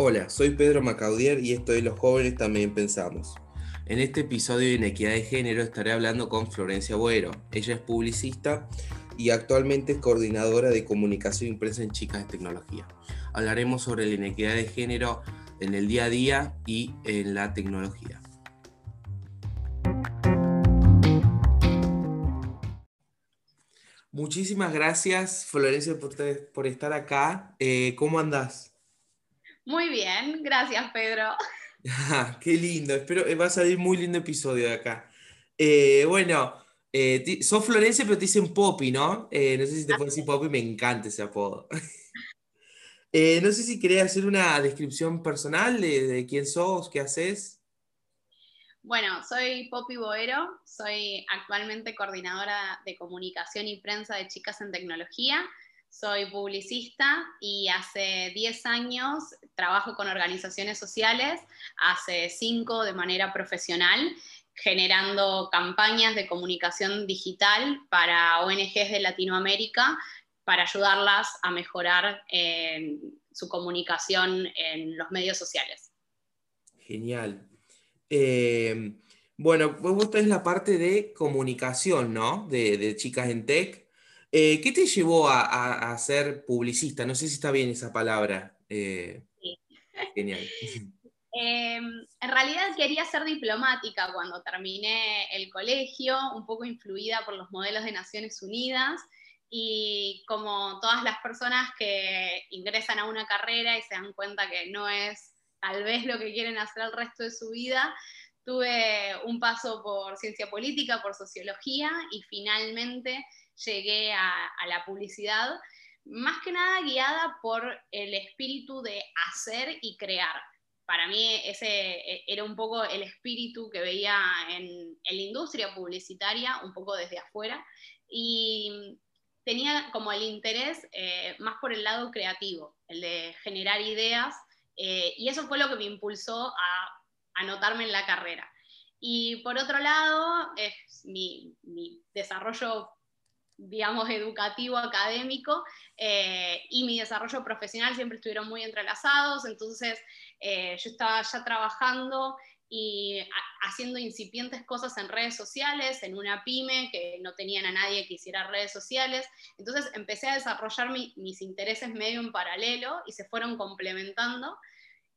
Hola, soy Pedro Macaudier y esto de Los Jóvenes También Pensamos. En este episodio de Inequidad de Género estaré hablando con Florencia Buero. Ella es publicista y actualmente es coordinadora de comunicación impresa en Chicas de Tecnología. Hablaremos sobre la inequidad de género en el día a día y en la tecnología. Muchísimas gracias, Florencia, por, estar acá. Eh, ¿Cómo andás? Muy bien, gracias, Pedro. Ah, qué lindo, espero que va a salir muy lindo episodio de acá. Eh, bueno, eh, sos Florencia, pero te dicen Poppy, ¿no? no sé si te puedo decir Poppy, me encanta ese apodo. no sé si querés hacer una descripción personal de, de quién sos, qué haces. Bueno, soy Poppy Boero, soy actualmente coordinadora de comunicación y prensa de Chicas en Tecnología. Soy publicista y hace 10 años trabajo con organizaciones sociales, hace 5 de manera profesional, generando campañas de comunicación digital para ONGs de Latinoamérica para ayudarlas a mejorar eh, su comunicación en los medios sociales. Genial. Eh, bueno, vos tenés la parte de comunicación, ¿no? De, Chicas en Tech. Eh, ¿Qué te llevó a, ser publicista? No sé si está bien esa palabra. Eh, sí. Genial. Em, en realidad quería ser diplomática cuando terminé el colegio, un poco influida por los modelos de Naciones Unidas y como todas las personas que ingresan a una carrera y se dan cuenta que no es tal vez lo que quieren hacer el resto de su vida. Tuve un paso por ciencia política, por sociología y finalmente llegué a, la publicidad, más que nada guiada por el espíritu de hacer y crear. Para mí ese e, era un poco el espíritu que veía en, la industria publicitaria, un poco desde afuera, y tenía como el interés eh, más por el lado creativo, el de generar ideas eh, y eso fue lo que me impulsó a anotarme en la carrera. Y por otro lado, es mi, desarrollo, digamos, educativo, académico eh, y mi desarrollo profesional siempre estuvieron muy entrelazados, entonces eh, yo estaba ya trabajando y haciendo incipientes cosas en redes sociales, en una pyme que no tenían a nadie que hiciera redes sociales. Entonces empecé a desarrollar mis intereses medio en paralelo y se fueron complementando.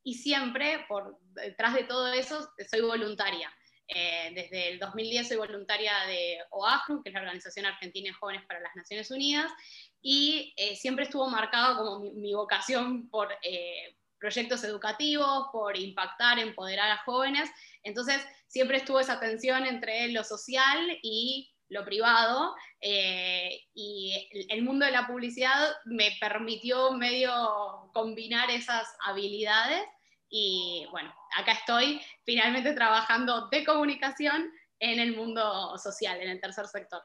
Y siempre, por detrás de todo eso, soy voluntaria. Eh, desde el 2010 soy voluntaria de OAJU, que es la Organización Argentina de Jóvenes para las Naciones Unidas, y eh, siempre estuvo marcado como mi, vocación por, eh, proyectos educativos, por impactar, empoderar a jóvenes. Entonces, siempre estuvo esa tensión entre lo social y lo privado, eh, y el mundo de la publicidad me permitió medio combinar esas habilidades. Y bueno, acá estoy finalmente trabajando de comunicación en el mundo social, en el tercer sector.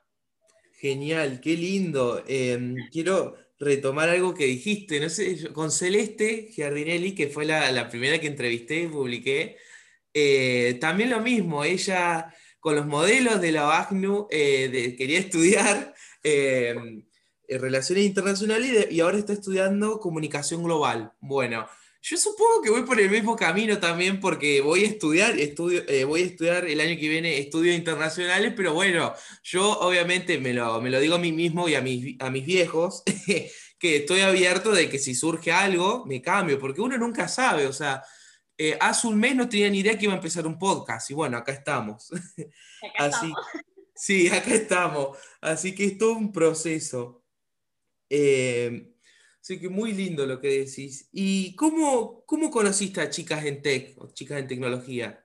Genial, qué lindo. Em, quiero retomar algo que dijiste, no sé, con Celeste Giardinelli, que fue la, primera que entrevisté y publiqué, eh, también lo mismo, ella con los modelos de la BACNU eh, quería estudiar em, relaciones internacionales y, y ahora está estudiando comunicación global. Bueno, yo supongo que voy por el mismo camino también porque voy a estudiar, estudio, eh, voy a estudiar el año que viene estudios internacionales, pero bueno, yo obviamente me lo, me lo digo a mí mismo y a mis, a mis viejos, que estoy abierto de que si surge algo, me cambio, porque uno nunca sabe, o sea, eh, hace un mes no tenía ni idea que iba a empezar un podcast y bueno, acá estamos. Así, Sí, acá estamos. Así que es todo un proceso. Eh, Así que muy lindo lo que decís. ¿Y cómo, cómo conociste a chicas en tech o chicas en tecnología?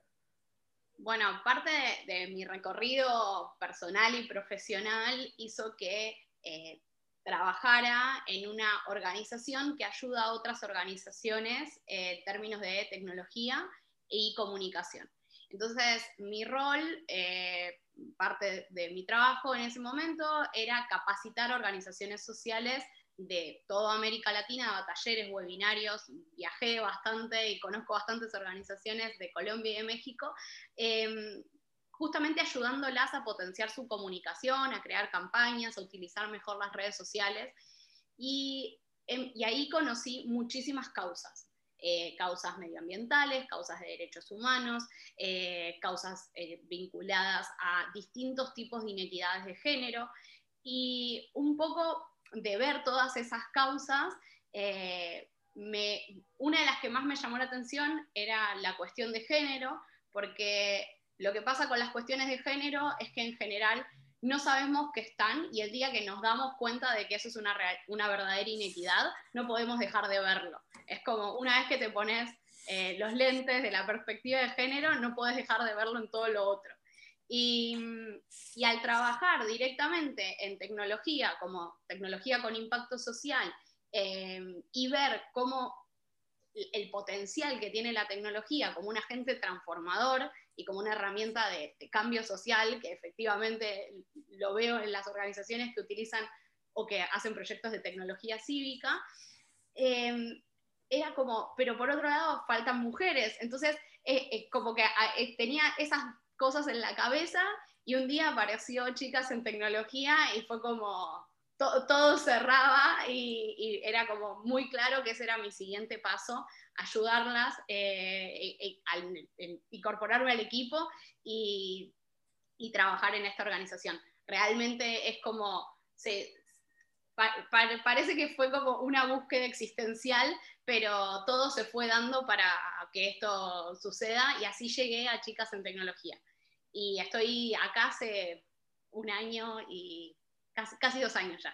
Bueno, parte de, mi recorrido personal y profesional hizo que eh, trabajara en una organización que ayuda a otras organizaciones en términos de tecnología y comunicación. Entonces, mi rol, eh, parte de mi trabajo en ese momento, era capacitar organizaciones sociales de toda América Latina a talleres, webinarios, viajé bastante y conozco bastantes organizaciones de Colombia y de México, em, justamente ayudándolas a potenciar su comunicación, a crear campañas, a utilizar mejor las redes sociales. Y, em, y ahí conocí muchísimas causas. eh, causas medioambientales, causas de derechos humanos, eh, causas eh, vinculadas a distintos tipos de inequidades de género. Y un poco de ver todas esas causas, una de las que más me llamó la atención era la cuestión de género, porque lo que pasa con las cuestiones de género es que en general no sabemos que están y el día que nos damos cuenta de que eso es una, una verdadera inequidad, no podemos dejar de verlo. Es como una vez que te pones eh, los lentes de la perspectiva de género, no puedes dejar de verlo en todo lo otro. Y, al trabajar directamente en tecnología, como tecnología con impacto social, eh, y ver cómo el potencial que tiene la tecnología como un agente transformador y como una herramienta de, cambio social, que efectivamente lo veo en las organizaciones que utilizan o que hacen proyectos de tecnología cívica, em, era como, pero por otro lado faltan mujeres, entonces eh, eh, como que ah, eh, tenía esas cosas en la cabeza y un día apareció chicas en tecnología y fue como, todo cerraba y, era como muy claro que ese era mi siguiente paso, ayudarlas, eh, incorporarme al equipo y, trabajar en esta organización. Realmente es como, se, parece que fue como una búsqueda existencial, pero todo se fue dando para que esto suceda y así llegué a Chicas en Tecnología. Y estoy acá hace un año y casi, dos años ya.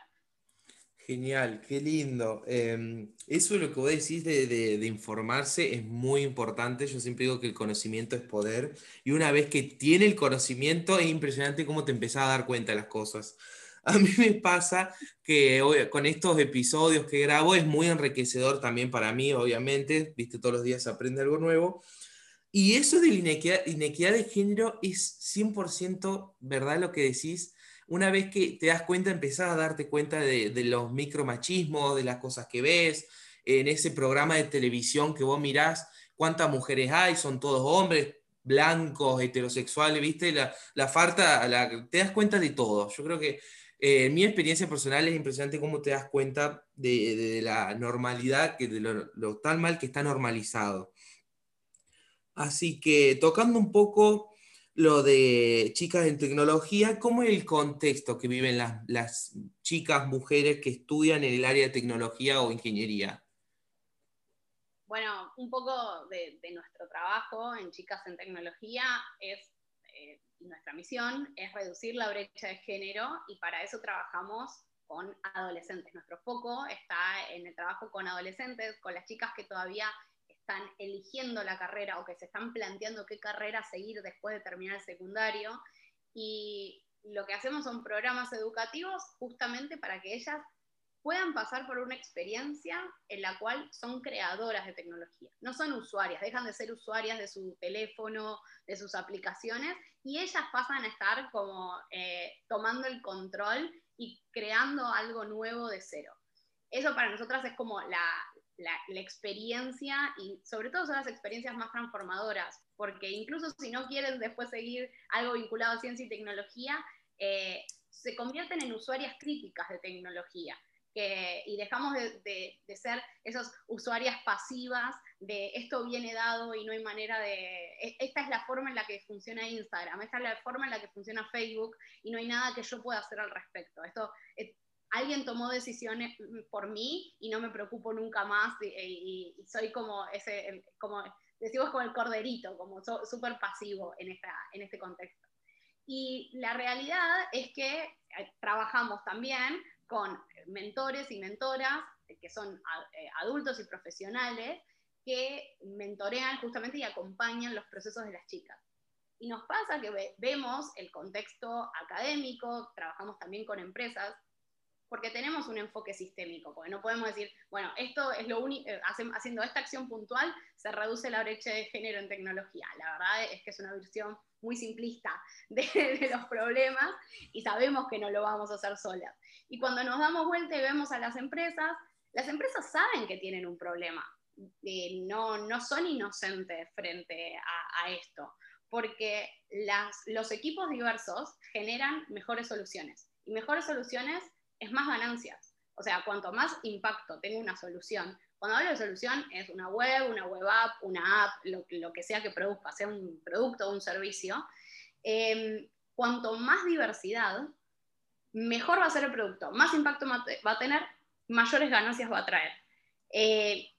Genial, qué lindo. Em, eso es lo que vos decís de, informarse es muy importante. Yo siempre digo que el conocimiento es poder y una vez que tiene el conocimiento es impresionante cómo te empezás a dar cuenta de las cosas. A mí me pasa que con estos episodios que grabo es muy enriquecedor también para mí, obviamente, viste, todos los días aprende algo nuevo. Y eso de la inequidad, de género es 100% verdad lo que decís una vez que te das cuenta, empezás a darte cuenta de, los micromachismos, de las cosas que ves, en ese programa de televisión que vos mirás, cuántas mujeres hay, son todos hombres, blancos, heterosexuales, ¿viste? La, la falta, te das cuenta de todo. Yo creo que eh, en mi experiencia personal es impresionante cómo te das cuenta de, la normalidad, que de lo, lo, tan mal que está normalizado. Así que tocando un poco lo de chicas en tecnología, ¿cómo es el contexto que viven las, chicas, mujeres que estudian en el área de tecnología o ingeniería? Bueno, un poco de, nuestro trabajo en Chicas en Tecnología es, eh, nuestra misión es reducir la brecha de género y para eso trabajamos con adolescentes. Nuestro foco está en el trabajo con adolescentes, con las chicas que todavía están eligiendo la carrera o que se están planteando qué carrera seguir después de terminar el secundario. Y lo que hacemos son programas educativos justamente para que ellas puedan pasar por una experiencia en la cual son creadoras de tecnología. No son usuarias, dejan de ser usuarias de su teléfono, de sus aplicaciones, y ellas pasan a estar como eh, tomando el control y creando algo nuevo de cero. Eso para nosotras es como la, la, experiencia y sobre todo son las experiencias más transformadoras, porque incluso si no quieren después seguir algo vinculado a ciencia y tecnología, eh, se convierten en usuarias críticas de tecnología. y dejamos de, ser esas usuarias pasivas de esto viene dado y no hay manera de... E, esta es la forma en la que funciona Instagram, esta es la forma en la que funciona Facebook y no hay nada que yo pueda hacer al respecto. Esto alguien tomó decisiones por mí y no me preocupo nunca más y, soy como ese, como decimos como el corderito, como súper pasivo en, esta, en este contexto. Y la realidad es que eh, trabajamos también con mentores y mentoras que son eh, adultos y profesionales que mentorean justamente y acompañan los procesos de las chicas. Y nos pasa que vemos el contexto académico, trabajamos también con empresas porque tenemos un enfoque sistémico, porque no podemos decir, bueno, esto es lo único, eh, haciendo esta acción puntual se reduce la brecha de género en tecnología. La verdad es que es una versión muy simplista de, los problemas y sabemos que no lo vamos a hacer solas. Y cuando nos damos vuelta y vemos a las empresas, las empresas saben que tienen un problema, eh, no, no son inocentes frente a, a esto, porque las, los equipos diversos generan mejores soluciones. Y mejores soluciones es más ganancias. O sea, cuanto más impacto tenga una solución, Cuando hablo de solución es una web, una web app, una app, lo, que sea que produzca, sea un producto o un servicio. Em, cuanto más diversidad, mejor va a ser el producto, más impacto va a tener, mayores ganancias va a traer. Eh,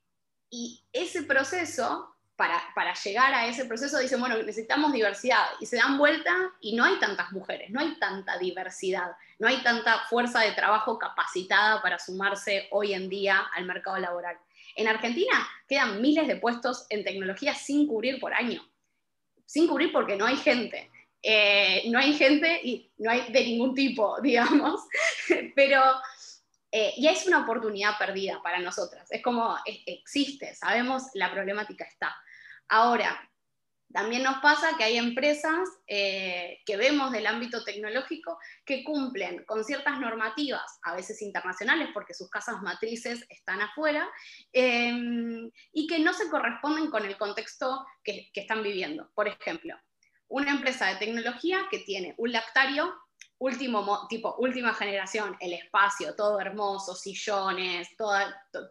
y ese proceso, para, para, llegar a ese proceso, dicen, bueno, necesitamos diversidad. Y se dan vuelta y no hay tantas mujeres, no hay tanta diversidad, no hay tanta fuerza de trabajo capacitada para sumarse hoy en día al mercado laboral. En Argentina quedan miles de puestos en tecnología sin cubrir por año, sin cubrir porque no hay gente. Eh, no hay gente y no hay de ningún tipo, digamos, pero eh, ya es una oportunidad perdida para nosotras. Es como, existe, sabemos, la problemática está. Ahora, también nos pasa que hay empresas eh, que vemos del ámbito tecnológico que cumplen con ciertas normativas, a veces internacionales, porque sus casas matrices están afuera, y que no se corresponden con el contexto que están viviendo. Por ejemplo, una empresa de tecnología que tiene un lactario último tipo, última generación, el espacio, todo hermoso, sillones, todo,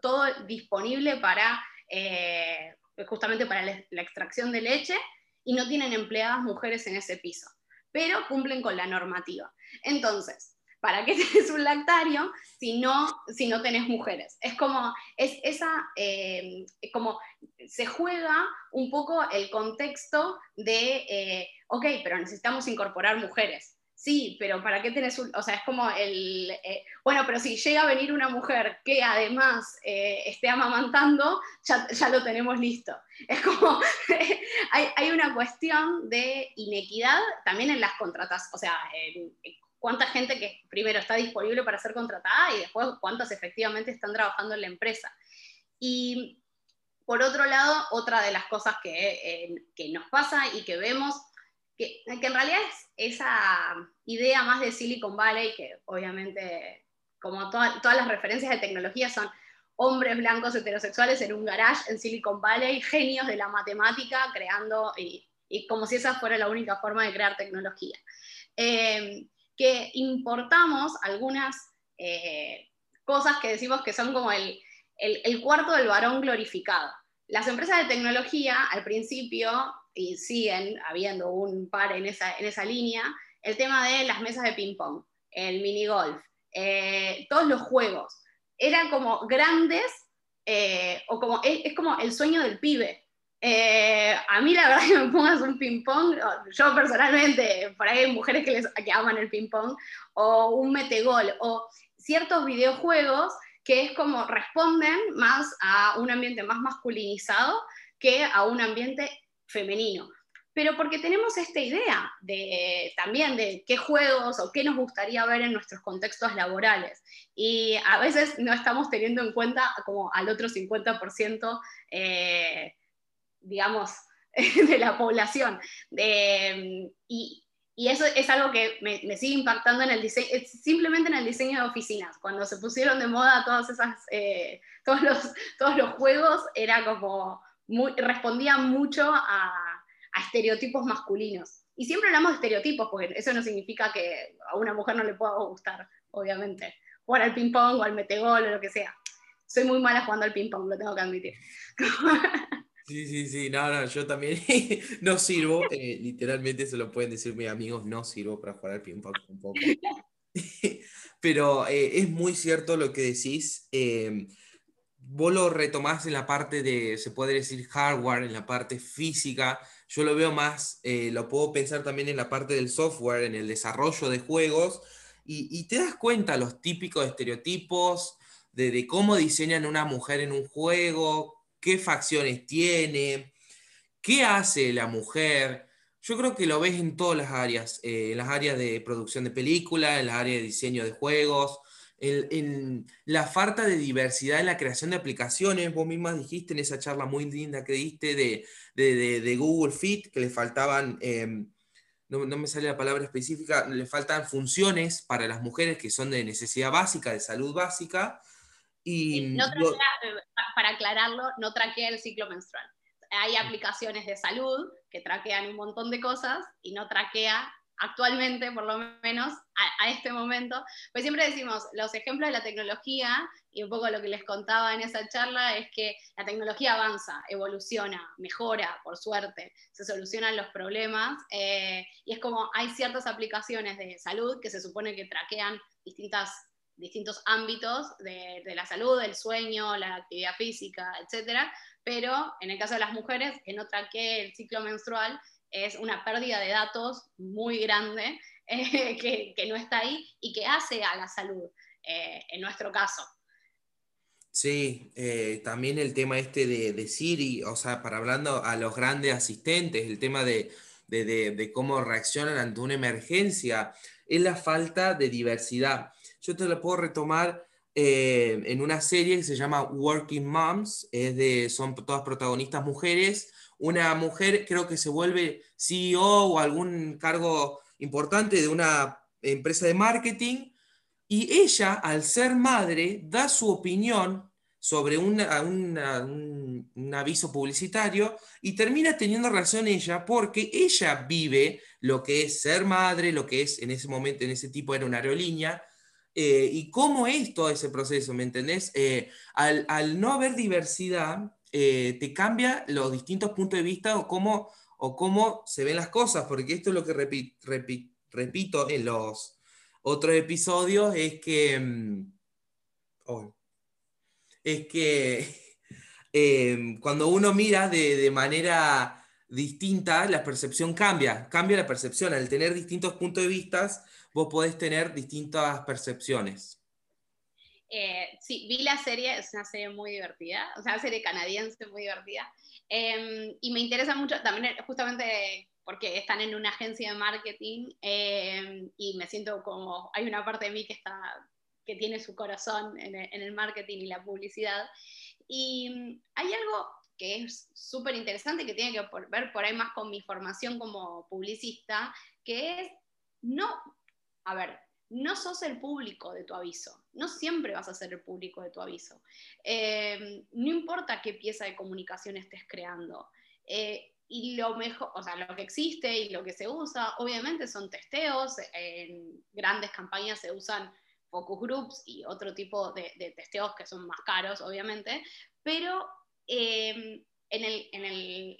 todo disponible para eh, justamente para la extracción de leche y no tienen empleadas mujeres en ese piso, pero cumplen con la normativa. Entonces, ¿para qué tenés un lactario si no, si no tenés mujeres? Es como, es esa, eh, como se juega un poco el contexto de, eh, ok, pero necesitamos incorporar mujeres. Sí, pero ¿para qué tenés un.? O sea, es como el. Eh, bueno, pero si llega a venir una mujer que además esté amamantando, ya, lo tenemos listo. Es como. hay, una cuestión de inequidad también en las contratas. O sea, cuánta gente que primero está disponible para ser contratada y después cuántas efectivamente están trabajando en la empresa. Y por otro lado, otra de las cosas que, eh, nos pasa y que vemos, que, en realidad es esa idea más de Silicon Valley, que obviamente, como todas las referencias de tecnología son hombres blancos heterosexuales en un garage en Silicon Valley, genios de la matemática, creando, y, como si esa fuera la única forma de crear tecnología. Eh, que importamos algunas eh, cosas que decimos que son como el, cuarto del varón glorificado. Las empresas de tecnología al principio, y siguen habiendo un par en esa, en esa línea, el tema de las mesas de ping-pong, el minigolf, eh, todos los juegos, eran como grandes, eh, o como, es como el sueño del pibe, eh, a mí la verdad que me pongas un ping-pong, yo personalmente, por ahí hay mujeres que, les, que aman el ping-pong, o un metegol, o ciertos videojuegos que es como responden más a un ambiente más masculinizado que a un ambiente femenino. Pero porque tenemos esta idea de, también de qué juegos o qué nos gustaría ver en nuestros contextos laborales. Y a veces no estamos teniendo en cuenta como al otro 50% eh, digamos, de la población. y, eso es algo que me, sigue impactando en el diseño, simplemente en el diseño de oficinas. Cuando se pusieron de moda todas esas, eh, todos, los, todos los juegos, era como, muy, respondía mucho a, estereotipos masculinos. Y siempre hablamos de estereotipos, porque eso no significa que a una mujer no le pueda gustar, obviamente. Jugar al ping-pong o al metegol o lo que sea. Soy muy mala jugando al ping-pong, lo tengo que admitir. Sí, sí, sí, no, no, yo también no sirvo, eh, literalmente se lo pueden decir mis amigos, no sirvo para jugar al ping-pong un poco. Pero eh, es muy cierto lo que decís. Eh, vos lo retomás en la parte de, se puede decir, hardware, en la parte física. Yo lo veo más, lo puedo pensar también en la parte del software, en el desarrollo de juegos. Y, y te das cuenta los típicos estereotipos de, de cómo diseñan una mujer en un juego, qué facciones tiene, qué hace la mujer. Yo creo que lo ves en todas las áreas, eh, en las áreas de producción de películas, en las áreas de diseño de juegos, la falta de diversidad en la creación de aplicaciones. Vos misma dijiste en esa charla muy linda que diste de, de, Google Fit que le faltaban, em, no, me sale la palabra específica, le faltan funciones para las mujeres que son de necesidad básica, de salud básica. Y no traquea, eh, para aclararlo, no traquea el ciclo menstrual. Hay aplicaciones de salud que traquean un montón de cosas y no traquea actualmente, por lo menos, a, este momento, pues siempre decimos, los ejemplos de la tecnología, y un poco lo que les contaba en esa charla, es que la tecnología avanza, evoluciona, mejora, por suerte, se solucionan los problemas, eh, y es como hay ciertas aplicaciones de salud que se supone que traquean distintas distintos ámbitos de, la salud, el sueño, la actividad física, etc. Pero en el caso de las mujeres, que no traquee el ciclo menstrual, es una pérdida de datos muy grande eh, que, no está ahí y que hace a la salud, eh, en nuestro caso. Sí, eh, también el tema este de, Siri, o sea, para hablando a los grandes asistentes, el tema de, de, cómo reaccionan ante una emergencia, es la falta de diversidad. Yo te lo puedo retomar en una serie que se llama Working Moms, es de, son todas protagonistas mujeres, una mujer creo que se vuelve CEO o algún cargo importante de una empresa de marketing y ella, al ser madre, da su opinión sobre un, aviso publicitario y termina teniendo razón ella porque ella vive lo que es ser madre, lo que es en ese momento, en ese tipo era una aerolínea, eh, y cómo es todo ese proceso, ¿me entendés? Eh, al, no haber diversidad, eh, te cambia los distintos puntos de vista o cómo, o cómo se ven las cosas, porque esto es lo que repito en los otros episodios, es que, mm, oh, es que em, cuando uno mira de, manera distinta, la percepción cambia, cambia la percepción. Al tener distintos puntos de vista, vos podés tener distintas percepciones. Eh, sí, vi la serie, es una serie muy divertida, o sea, una serie canadiense muy divertida. Em, y me interesa mucho también justamente porque están en una agencia de marketing em, y me siento como, hay una parte de mí que, está, que tiene su corazón en el, marketing y la publicidad. Y mm, hay algo que es súper interesante que tiene que ver por ahí más con mi formación como publicista, que es no, a ver, no sos el público de tu aviso, no siempre vas a ser el público de tu aviso. Eh, no importa qué pieza de comunicación estés creando. Eh, y lo mejor, o sea, lo que existe y lo que se usa, obviamente son testeos, en grandes campañas se usan focus groups y otro tipo de, testeos que son más caros, obviamente, pero eh, en,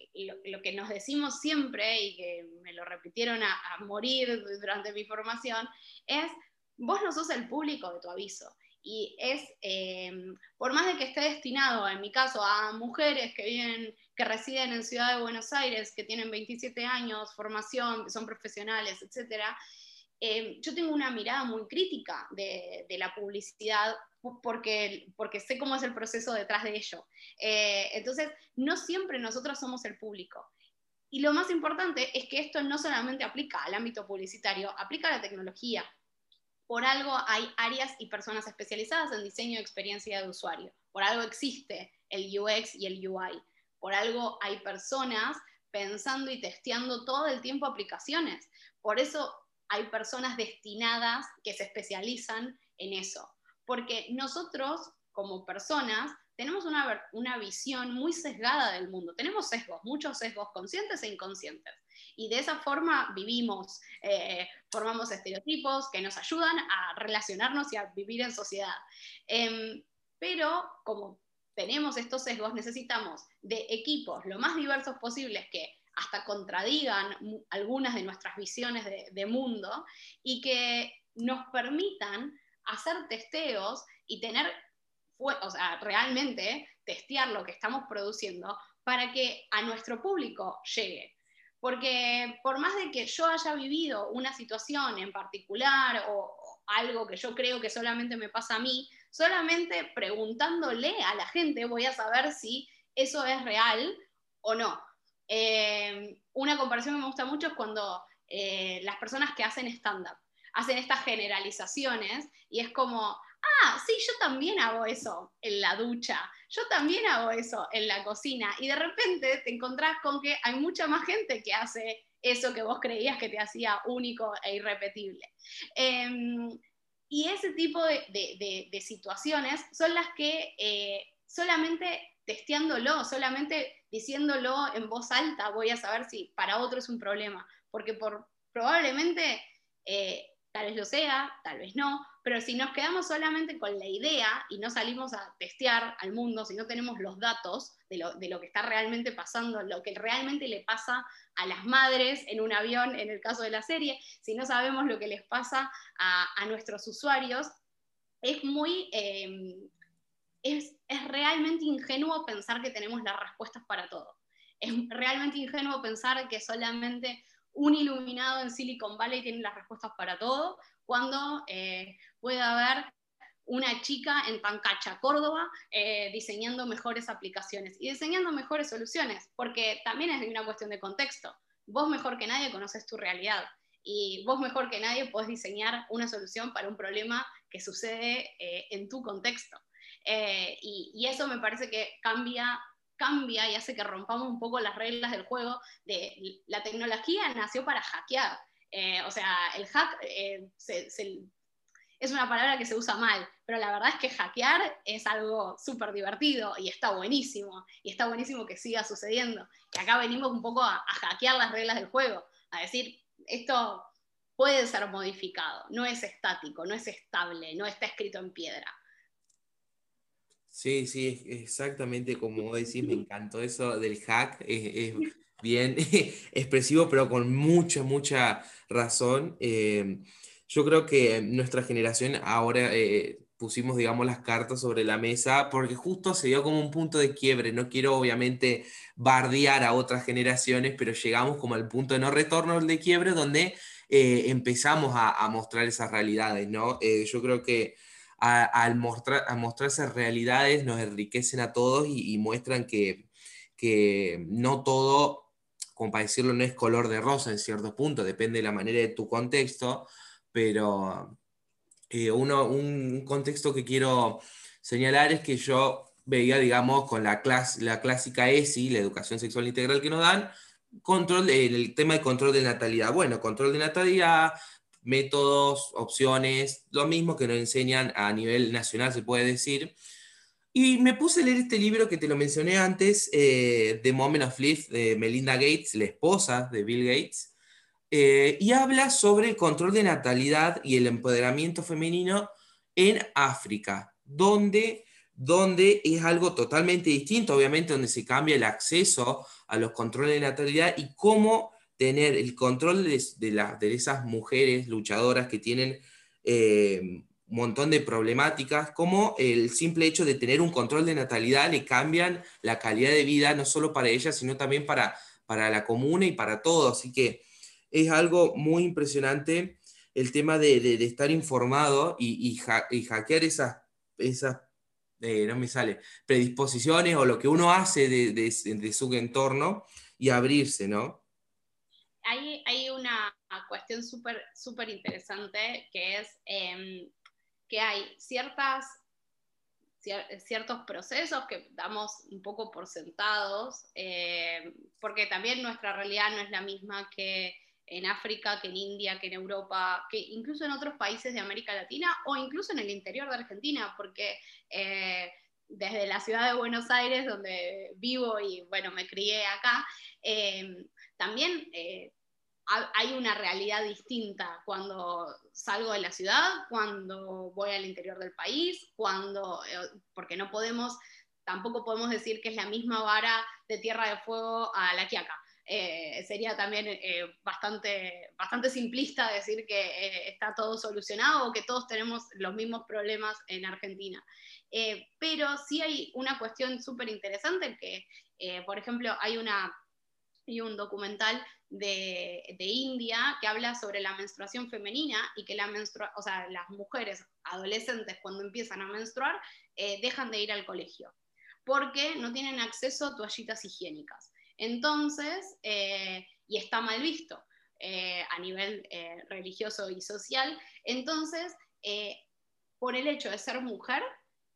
lo, que nos decimos siempre y que me lo repitieron a, morir durante mi formación es, vos no sos el público de tu aviso. Y es, eh, por más de que esté destinado, en mi caso, a mujeres que viven, que residen en Ciudad de Buenos Aires, que tienen 27 años, formación, son profesionales, etcétera, eh, yo tengo una mirada muy crítica de, de la publicidad porque, porque sé cómo es el proceso detrás de ello. Eh, entonces, no siempre nosotros somos el público. Y lo más importante es que esto no solamente aplica al ámbito publicitario, aplica a la tecnología. Por algo hay áreas y personas especializadas en diseño de experiencia de usuario. Por algo existe el UX y el UI. Por algo hay personas pensando y testeando todo el tiempo aplicaciones. Por eso hay personas destinadas que se especializan en eso porque nosotros como personas tenemos una, una, visión muy sesgada del mundo, tenemos sesgos, muchos sesgos conscientes e inconscientes. Y de esa forma vivimos, eh, formamos estereotipos que nos ayudan a relacionarnos y a vivir en sociedad. Em, pero como tenemos estos sesgos, necesitamos de equipos lo más diversos posibles que hasta contradigan algunas de nuestras visiones de, de mundo y que nos permitan hacer testeos y tener, o sea, realmente testear lo que estamos produciendo para que a nuestro público llegue. Porque por más de que yo haya vivido una situación en particular o, algo que yo creo que solamente me pasa a mí, solamente preguntándole a la gente voy a saber si eso es real o no. Eh, una comparación que me gusta mucho es cuando eh, las personas que hacen stand-up hacen estas generalizaciones y es como, ah, sí, yo también hago eso en la ducha, yo también hago eso en la cocina y de repente te encontrás con que hay mucha más gente que hace eso que vos creías que te hacía único e irrepetible. Em, y ese tipo de, situaciones son las que eh, solamente testeándolo, solamente diciéndolo en voz alta voy a saber si para otro es un problema, porque por probablemente tal vez lo sea, tal vez no, pero si nos quedamos solamente con la idea y no salimos a testear al mundo, si no tenemos los datos de lo, que está realmente pasando, lo que realmente le pasa a las madres en un avión, en el caso de la serie, si no sabemos lo que les pasa a, nuestros usuarios, es muy... Em, es, es realmente ingenuo pensar que tenemos las respuestas para todo. Es realmente ingenuo pensar que solamente un iluminado en Silicon Valley tiene las respuestas para todo, cuando eh, puede haber una chica en Pancacha, Córdoba, eh, diseñando mejores aplicaciones y diseñando mejores soluciones, porque también es una cuestión de contexto. Vos mejor que nadie conoces tu realidad y vos mejor que nadie podés diseñar una solución para un problema que sucede eh, en tu contexto. y, y, eso me parece que cambia cambia y hace que rompamos un poco las reglas del juego de la tecnología nació para hackear. Eh, o sea, el hack eh, es una palabra que se usa mal, pero la verdad es que hackear es algo súper divertido y está buenísimo, y está buenísimo que siga sucediendo. Y acá venimos un poco a, hackear las reglas del juego, a decir, esto puede ser modificado, no es estático, no es estable, no está escrito en piedra. Sí, sí, exactamente como decís, me encantó eso del hack, bien expresivo, pero con mucha, mucha razón. Eh, yo creo que nuestra generación ahora eh, pusimos, digamos, las cartas sobre la mesa porque justo se dio como un punto de quiebre. No quiero, obviamente, bardear a otras generaciones, pero llegamos como al punto de no retorno de quiebre donde eh, empezamos a, mostrar esas realidades, ¿no? yo creo que al mostrar, a mostrar esas realidades nos enriquecen a todos y, muestran que, que, no todo, como para decirlo, no es color de rosa en cierto punto, depende de la manera de tu contexto, pero eh, uno, un contexto que quiero señalar es que yo veía, digamos, con la, la clásica ESI, la educación sexual integral que nos dan, control, el tema de control de natalidad. Bueno, control de natalidad, métodos, opciones, lo mismo que nos enseñan a nivel nacional, se puede decir. Y me puse a leer este libro que te lo mencioné antes, eh, The Moment of Life, de Melinda Gates, la esposa de Bill Gates, eh, y habla sobre el control de natalidad y el empoderamiento femenino en África, donde, donde es algo totalmente distinto, obviamente, donde se cambia el acceso a los controles de natalidad y cómo tener el control de, de, esas mujeres luchadoras que tienen eh, montón de problemáticas, como el simple hecho de tener un control de natalidad le cambian la calidad de vida, no solo para ellas, sino también para, para la comuna y para todos. Así que es algo muy impresionante el tema de, estar informado y, y, hackear esas, esas eh, no me sale, predisposiciones o lo que uno hace de, de su entorno y abrirse, ¿no? hay, una cuestión súper súper interesante que es em, que hay ciertas, ciertos procesos que damos un poco por sentados, em, porque también nuestra realidad no es la misma que en África, que en India, que en Europa, que incluso en otros países de América Latina o incluso en el interior de Argentina, porque eh, desde la ciudad de Buenos Aires, donde vivo y bueno, me crié acá, em, también eh, hay una realidad distinta cuando salgo de la ciudad, cuando voy al interior del país, cuando, eh, porque no podemos, tampoco podemos decir que es la misma vara de Tierra de Fuego a la Quiaca. Eh, sería también eh, bastante, bastante simplista decir que está todo solucionado o que todos tenemos los mismos problemas en Argentina. pero sí hay una cuestión súper interesante que, por ejemplo, hay una y un documental de, India que habla sobre la menstruación femenina y que la o sea, las mujeres adolescentes cuando empiezan a menstruar eh, dejan de ir al colegio porque no tienen acceso a toallitas higiénicas. Entonces, eh, y está mal visto eh, a nivel religioso y social, entonces, por el hecho de ser mujer,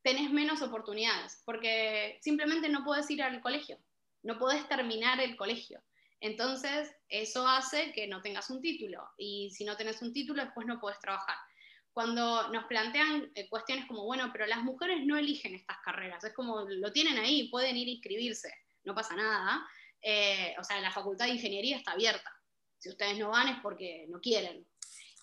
tenés menos oportunidades, porque simplemente no puedes ir al colegio no podés terminar el colegio. Entonces, eso hace que no tengas un título y si no tenés un título, después no podés trabajar. Cuando nos plantean eh, cuestiones como, bueno, pero las mujeres no eligen estas carreras, es como lo tienen ahí, pueden ir a inscribirse, no pasa nada. Eh, o sea, la facultad de ingeniería está abierta. Si ustedes no van es porque no quieren.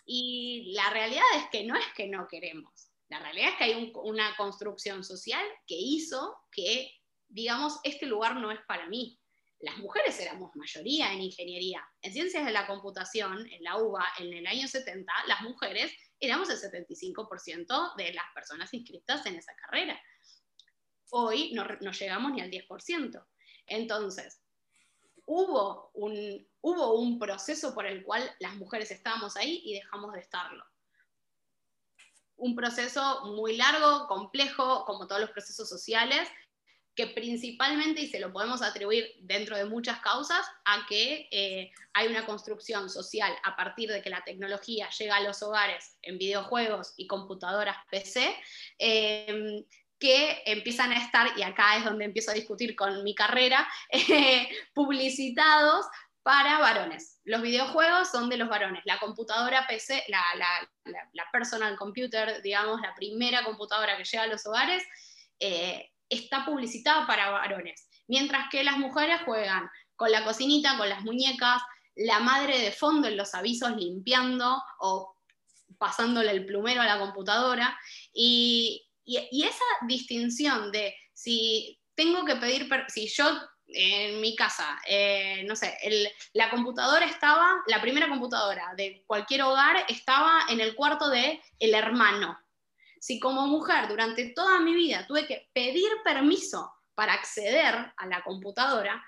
Y la realidad es que no es que no queremos. La realidad es que hay una construcción social que hizo que, digamos, este lugar no es para mí. Las mujeres éramos mayoría en ingeniería. En ciencias de la computación, en la UBA, en el año 70, las mujeres éramos el 75% de las personas inscritas en esa carrera. Hoy no, no llegamos ni al 10%. Entonces, hubo un, hubo un proceso por el cual las mujeres estábamos ahí y dejamos de estarlo. Un proceso muy largo, complejo, como todos los procesos sociales, que principalmente, y se lo podemos atribuir dentro de muchas causas, a que eh, hay una construcción social a partir de que la tecnología llega a los hogares en videojuegos y computadoras PC, eh, que empiezan a estar, y acá es donde empiezo a discutir con mi carrera, eh, publicitados para varones. Los videojuegos son de los varones. La computadora PC, la, personal computer, digamos, la primera computadora que llega a los hogares, eh, está publicitada para varones. Mientras que las mujeres juegan con la cocinita, con las muñecas, la madre de fondo en los avisos limpiando o pasándole el plumero a la computadora. Y, y esa distinción de si tengo que pedir, si yo en mi casa, eh, no sé, la computadora estaba, la primera computadora de cualquier hogar estaba en el cuarto de el hermano. Si como mujer durante toda mi vida tuve que pedir permiso para acceder a la computadora,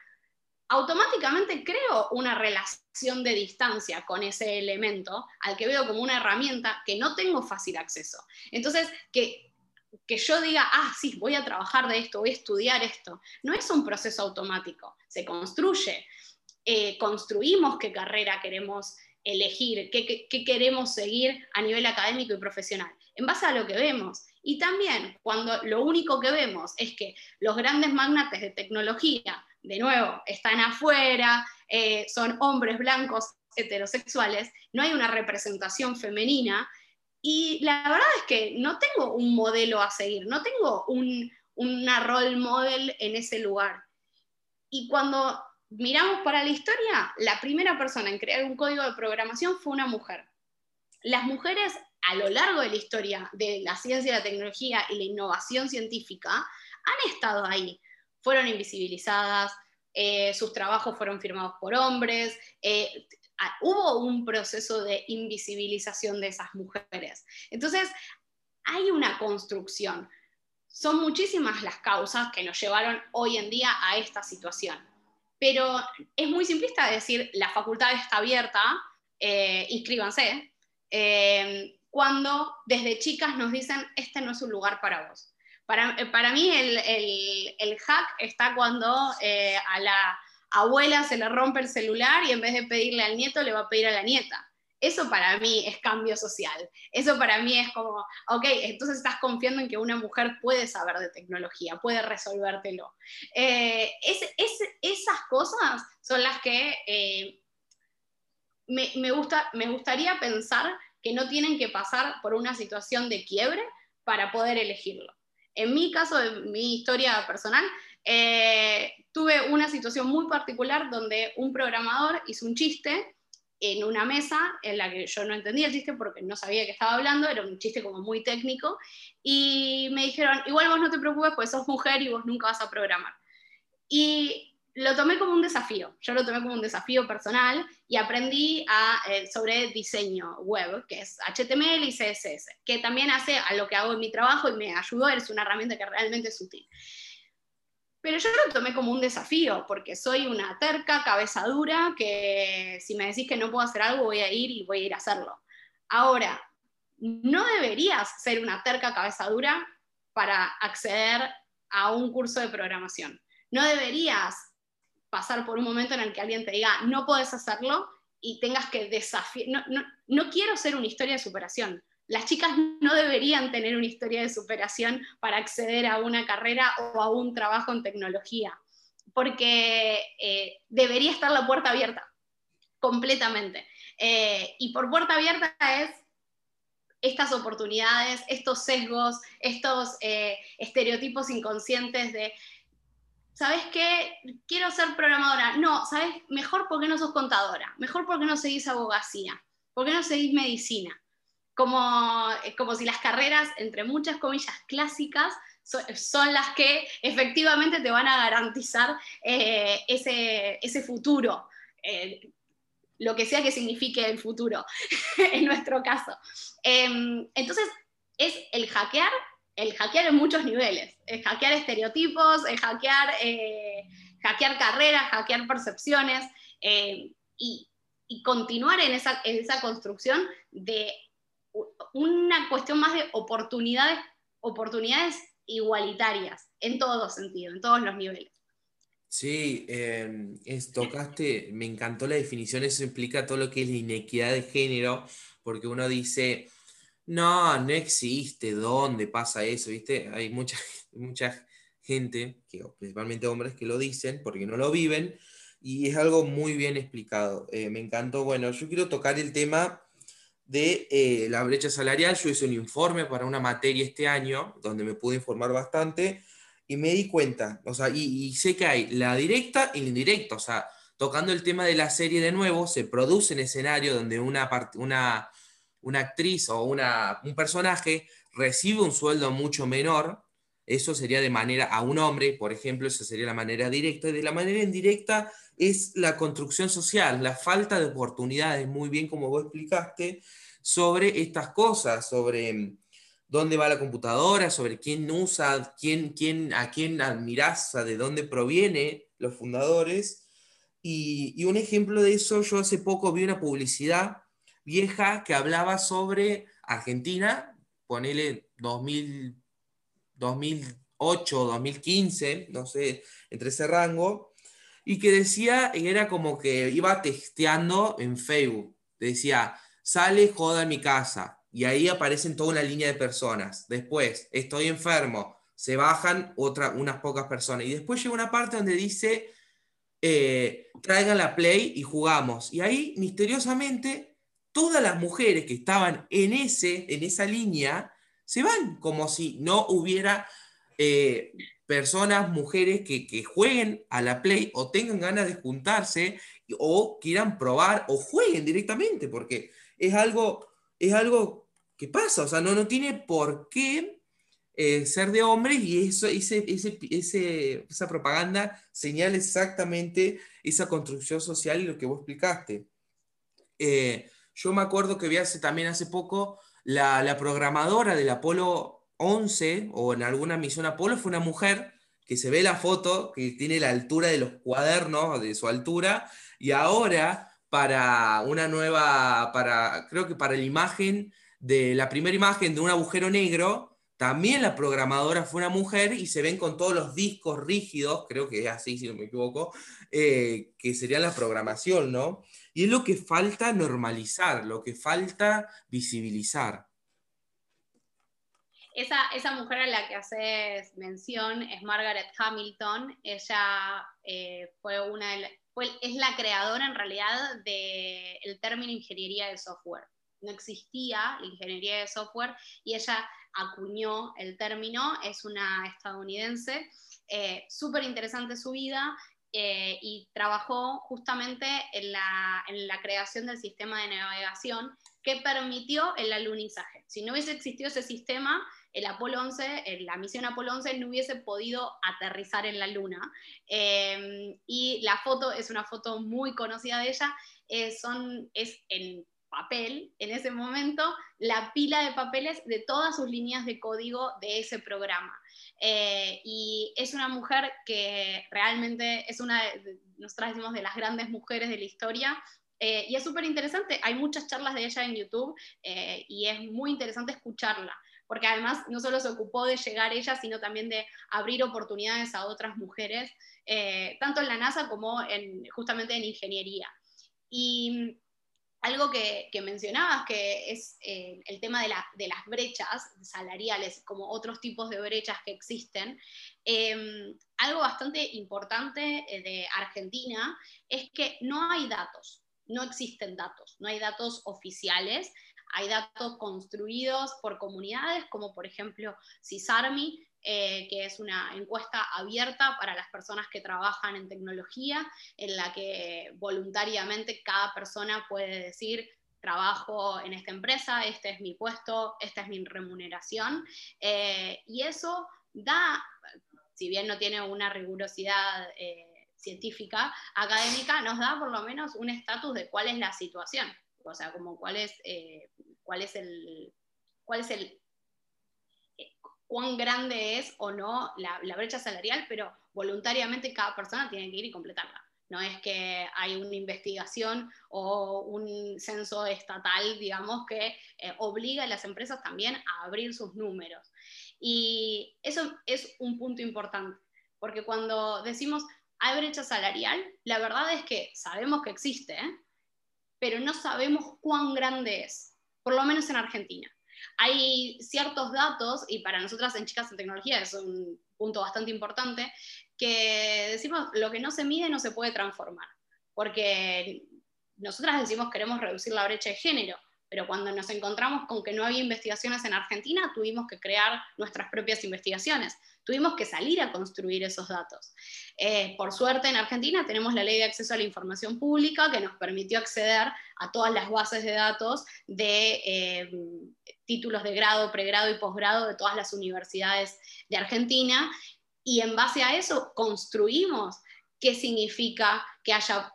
automáticamente creo una relación de distancia con ese elemento al que veo como una herramienta que no tengo fácil acceso. Entonces, que que yo diga, ah, sí, voy a trabajar de esto, voy a estudiar esto. No es un proceso automático, se construye. Eh, construimos qué carrera queremos elegir, qué, queremos seguir a nivel académico y profesional, en base a lo que vemos. Y también cuando lo único que vemos es que los grandes magnates de tecnología, de nuevo, están afuera, eh, son hombres blancos heterosexuales, no hay una representación femenina, y la verdad es que no tengo un modelo a seguir, no tengo un, una role model en ese lugar. Y cuando miramos para la historia, la primera persona en crear un código de programación fue una mujer. Las mujeres a lo largo de la historia de la ciencia, la tecnología y la innovación científica han estado ahí. Fueron invisibilizadas, eh, sus trabajos fueron firmados por hombres, eh, hubo un proceso de invisibilización de esas mujeres. Entonces, hay una construcción. Son muchísimas las causas que nos llevaron hoy en día a esta situación. Pero es muy simplista decir, la facultad está abierta, eh, inscríbanse, eh, cuando desde chicas nos dicen, este no es un lugar para vos. Para, para mí el, el, hack está cuando eh, a la abuela se le rompe el celular y en vez de pedirle al nieto le va a pedir a la nieta. Eso para mí es cambio social. Eso para mí es como, ok, entonces estás confiando en que una mujer puede saber de tecnología, puede resolvértelo. Eh, esas cosas son las que eh, me, gusta, me gustaría pensar que no tienen que pasar por una situación de quiebre para poder elegirlo. En mi caso, en mi historia personal, eh, tuve una situación muy particular donde un programador hizo un chiste en una mesa en la que yo no entendía el chiste porque no sabía que estaba hablando, era un chiste como muy técnico, y me dijeron, igual vos no te preocupes, pues sos mujer y vos nunca vas a programar. Y lo tomé como un desafío, yo lo tomé como un desafío personal y aprendí a, eh, sobre diseño web, que es HTML y CSS, que también hace a lo que hago en mi trabajo y me ayudó, es una herramienta que realmente es útil. Pero yo lo tomé como un desafío, porque soy una terca, cabeza dura, que si me decís que no puedo hacer algo, voy a ir y voy a ir a hacerlo. Ahora, no deberías ser una terca cabeza dura para acceder a un curso de programación. No deberías pasar por un momento en el que alguien te diga, no puedes hacerlo y tengas que desafiar. No, no, no quiero ser una historia de superación las chicas no deberían tener una historia de superación para acceder a una carrera o a un trabajo en tecnología, porque eh, debería estar la puerta abierta, completamente. Eh, y por puerta abierta es estas oportunidades, estos sesgos, estos eh, estereotipos inconscientes de ¿sabes qué? Quiero ser programadora. No, ¿sabes? Mejor porque no sos contadora, mejor porque no seguís abogacía, porque no seguís medicina. Como, como si las carreras, entre muchas comillas, clásicas, son, las que efectivamente te van a garantizar eh, ese, ese, futuro. Eh, lo que sea que signifique el futuro, en nuestro caso. Em, entonces, es el hackear, el hackear en muchos niveles, es hackear estereotipos, es hackear, eh, hackear carreras, hackear percepciones, eh, y, continuar en esa, en esa construcción de una cuestión más de oportunidades, oportunidades igualitarias, en todos sentidos, en todos los niveles. Sí, em, tocaste, me encantó la definición, eso implica todo lo que es la inequidad de género, porque uno dice, no, no existe, ¿dónde pasa eso? ¿Viste? Hay mucha, mucha gente, que, principalmente hombres, que lo dicen porque no lo viven, y es algo muy bien explicado. Eh, me encantó, bueno, yo quiero tocar el tema de eh, la brecha salarial, yo hice un informe para una materia este año, donde me pude informar bastante, y me di cuenta, o sea, y, sé que hay la directa y la indirecta, o sea, tocando el tema de la serie de nuevo, se produce un escenario donde una, una, una actriz o una, un personaje recibe un sueldo mucho menor, eso sería de manera a un hombre, por ejemplo, esa sería la manera directa, y de la manera indirecta es la construcción social, la falta de oportunidades, muy bien como vos explicaste, sobre estas cosas, sobre dónde va la computadora, sobre quién usa, quién, quién, a quién admiras, de dónde proviene los fundadores. Y, un ejemplo de eso, yo hace poco vi una publicidad vieja que hablaba sobre Argentina, ponele 2000, 2008, 2015, no sé, entre ese rango, y que decía, era como que iba testeando en Facebook, decía, sale joda en mi casa, y ahí aparecen toda una línea de personas. Después, estoy enfermo, se bajan otra, unas pocas personas. Y después llega una parte donde dice, eh, traigan la play y jugamos. Y ahí, misteriosamente, todas las mujeres que estaban en, ese, en esa línea se van, como si no hubiera eh, personas, mujeres que, que jueguen a la play o tengan ganas de juntarse o quieran probar o jueguen directamente, porque es algo es algo que pasa, o sea, no, no tiene por qué eh, ser de hombre y eso, ese, esa propaganda señala exactamente esa construcción social y lo que vos explicaste. Eh, yo me acuerdo que vi hace, también hace poco la, la, programadora del Apolo 11 o en alguna misión Apolo fue una mujer que se ve la foto, que tiene la altura de los cuadernos, de su altura, y ahora para una nueva, para, creo que para la imagen de la primera imagen de un agujero negro, también la programadora fue una mujer y se ven con todos los discos rígidos, creo que es así si no me equivoco, eh, que sería la programación, ¿no? Y es lo que falta normalizar, lo que falta visibilizar. Esa, esa mujer a la que haces mención es Margaret Hamilton. Ella eh, fue una de, es la creadora en realidad del término ingeniería de software. No existía la ingeniería de software y ella acuñó el término, es una estadounidense, eh, súper interesante su vida eh, y trabajó justamente en la, en la creación del sistema de navegación que permitió el alunizaje. Si no hubiese existido ese sistema, el Apolo 11, la misión Apolo 11 no hubiese podido aterrizar en la Luna. Em, y la foto es una foto muy conocida de ella, eh, son, es en papel, en ese momento, la pila de papeles de todas sus líneas de código de ese programa. Eh, y es una mujer que realmente es una, nosotras decimos, de las grandes mujeres de la historia, eh, y es súper interesante, hay muchas charlas de ella en YouTube y es muy interesante escucharla porque además no solo se ocupó de llegar ella, sino también de abrir oportunidades a otras mujeres, eh, tanto en la NASA como en, justamente en ingeniería. Y algo que, mencionabas, que es eh, el tema de, las brechas salariales, como otros tipos de brechas que existen, em, algo bastante importante eh, de Argentina es que no hay datos, no existen datos, no hay datos oficiales hay datos construidos por comunidades, como por ejemplo CISARMI, eh, que es una encuesta abierta para las personas que trabajan en tecnología, en la que voluntariamente cada persona puede decir, trabajo en esta empresa, este es mi puesto, esta es mi remuneración, eh, y eso da, si bien no tiene una rigurosidad eh, científica, académica, nos da por lo menos un estatus de cuál es la situación, o sea, como cuál es, cuál es el... Cuál es el cuán grande es o no la, brecha salarial, pero voluntariamente cada persona tiene que ir y completarla. No es que hay una investigación o un censo estatal, digamos, que eh, obliga a las empresas también a abrir sus números. Y eso es un punto importante, porque cuando decimos hay brecha salarial, la verdad es que sabemos que existe, ¿eh? pero no sabemos cuán grande es, por lo menos en Argentina hay ciertos datos, y para nosotras en Chicas en Tecnología es un punto bastante importante, que decimos lo que no se mide no se puede transformar, porque nosotras decimos queremos reducir la brecha de género, pero cuando nos encontramos con que no había investigaciones en Argentina, tuvimos que crear nuestras propias investigaciones, tuvimos que salir a construir esos datos. Eh, por suerte en Argentina tenemos la ley de acceso a la información pública que nos permitió acceder a todas las bases de datos de eh, títulos de grado, pregrado y posgrado de todas las universidades de Argentina, y en base a eso construimos qué significa que haya,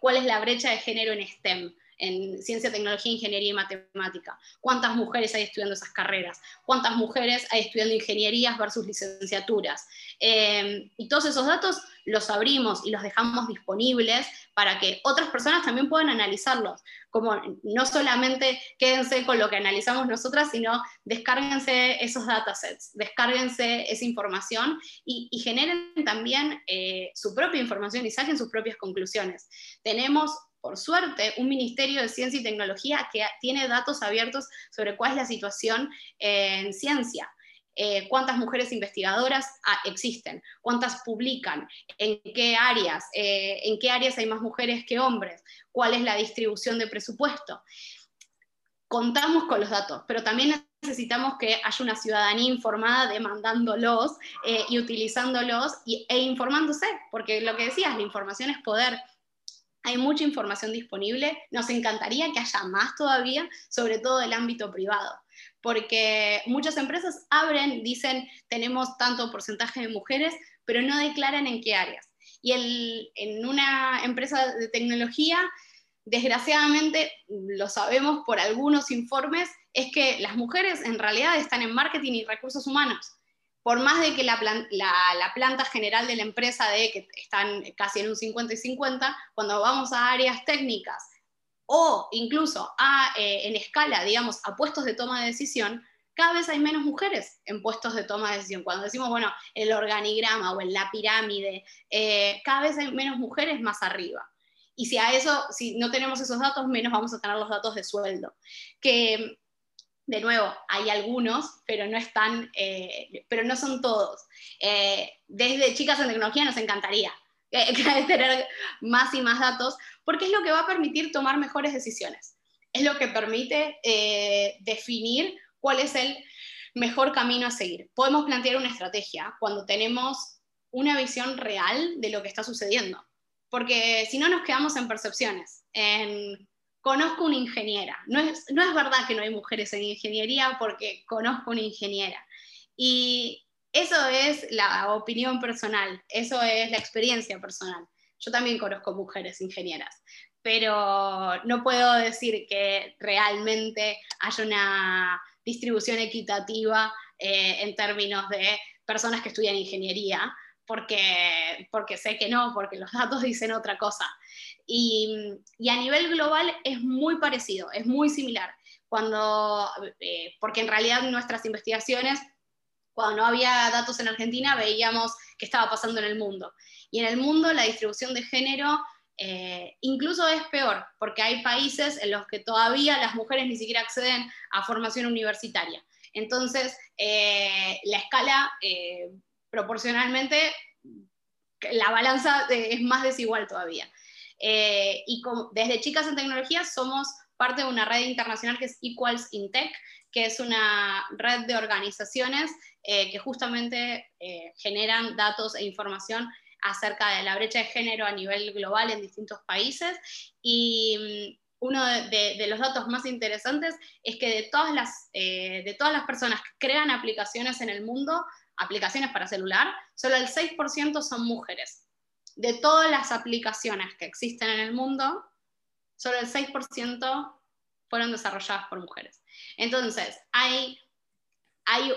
cuál es la brecha de género en STEM en ciencia, tecnología, ingeniería y matemática. ¿Cuántas mujeres hay estudiando esas carreras? ¿Cuántas mujeres hay estudiando ingenierías versus licenciaturas? Eh, y todos esos datos los abrimos y los dejamos disponibles para que otras personas también puedan analizarlos. Como no solamente quédense con lo que analizamos nosotras, sino descárguense esos datasets, descárguense esa información y, generen también eh, su propia información y saquen sus propias conclusiones. Tenemos por suerte, un Ministerio de Ciencia y Tecnología que tiene datos abiertos sobre cuál es la situación en ciencia. Eh, cuántas mujeres investigadoras ah, existen, cuántas publican, en qué áreas, eh, en qué áreas hay más mujeres que hombres, cuál es la distribución de presupuesto. Contamos con los datos, pero también necesitamos que haya una ciudadanía informada demandándolos eh, y utilizándolos e informándose, porque lo que decías, la información es poder hay mucha información disponible, nos encantaría que haya más todavía, sobre todo el ámbito privado, porque muchas empresas abren, dicen, tenemos tanto porcentaje de mujeres, pero no declaran en qué áreas. Y en una empresa de tecnología, desgraciadamente, lo sabemos por algunos informes, es que las mujeres en realidad están en marketing y recursos humanos por más de que la, planta general de la empresa de que están casi en un 50 y 50, cuando vamos a áreas técnicas o incluso a, eh, en escala, digamos, a puestos de toma de decisión, cada vez hay menos mujeres en puestos de toma de decisión. Cuando decimos, bueno, el organigrama o en la pirámide, eh, cada vez hay menos mujeres más arriba. Y si a eso, si no tenemos esos datos, menos vamos a tener los datos de sueldo. Que de nuevo, hay algunos, pero no están, eh, pero no son todos. Eh, desde Chicas en Tecnología nos encantaría eh, tener más y más datos, porque es lo que va a permitir tomar mejores decisiones. Es lo que permite definir cuál es el mejor camino a seguir. Podemos plantear una estrategia cuando tenemos una visión real de lo que está sucediendo, porque si no nos quedamos en percepciones, en conozco una ingeniera. No es, no es verdad que no hay mujeres en ingeniería porque conozco una ingeniera. Y eso es la opinión personal, eso es la experiencia personal. Yo también conozco mujeres ingenieras, pero no puedo decir que realmente haya una distribución equitativa eh, en términos de personas que estudian ingeniería, porque, porque sé que no, porque los datos dicen otra cosa. Y, a nivel global es muy parecido, es muy similar. Cuando, eh, porque en realidad nuestras investigaciones, cuando no había datos en Argentina, veíamos qué estaba pasando en el mundo. Y en el mundo la distribución de género eh, incluso es peor, porque hay países en los que todavía las mujeres ni siquiera acceden a formación universitaria. Entonces, eh, la escala proporcionalmente la balanza es más desigual todavía. Eh, y desde Chicas en Tecnología somos parte de una red internacional que es Equals in Tech, que es una red de organizaciones que justamente generan datos e información acerca de la brecha de género a nivel global en distintos países. Y mm, uno de, los datos más interesantes es que de todas, las, eh, de todas las personas que crean aplicaciones en el mundo, aplicaciones para celular, solo el 6% son mujeres. De todas las aplicaciones que existen en el mundo, solo el 6% fueron desarrolladas por mujeres. Entonces, hay, hay,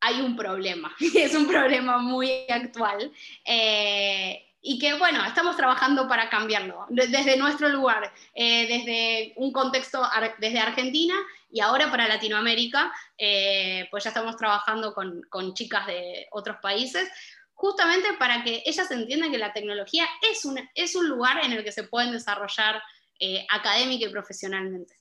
hay un problema, es un problema muy actual. Eh, y que bueno, estamos trabajando para cambiarlo desde nuestro lugar, eh, desde un contexto desde Argentina y ahora para Latinoamérica, eh, pues ya estamos trabajando con, con, chicas de otros países, justamente para que ellas entiendan que la tecnología es un, es un lugar en el que se pueden desarrollar eh, académica y profesionalmente.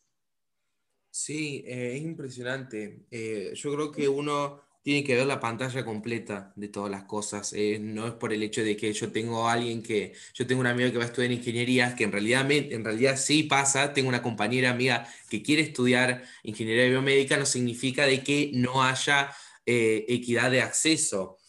Sí, es impresionante. yo creo que uno tiene que ver la pantalla completa de todas las cosas. Eh, no es por el hecho de que yo tengo a alguien que, yo tengo un amigo que va a estudiar ingeniería, que en realidad, en realidad sí pasa, tengo una compañera amiga que quiere estudiar ingeniería biomédica, no significa de que no haya eh, equidad de acceso.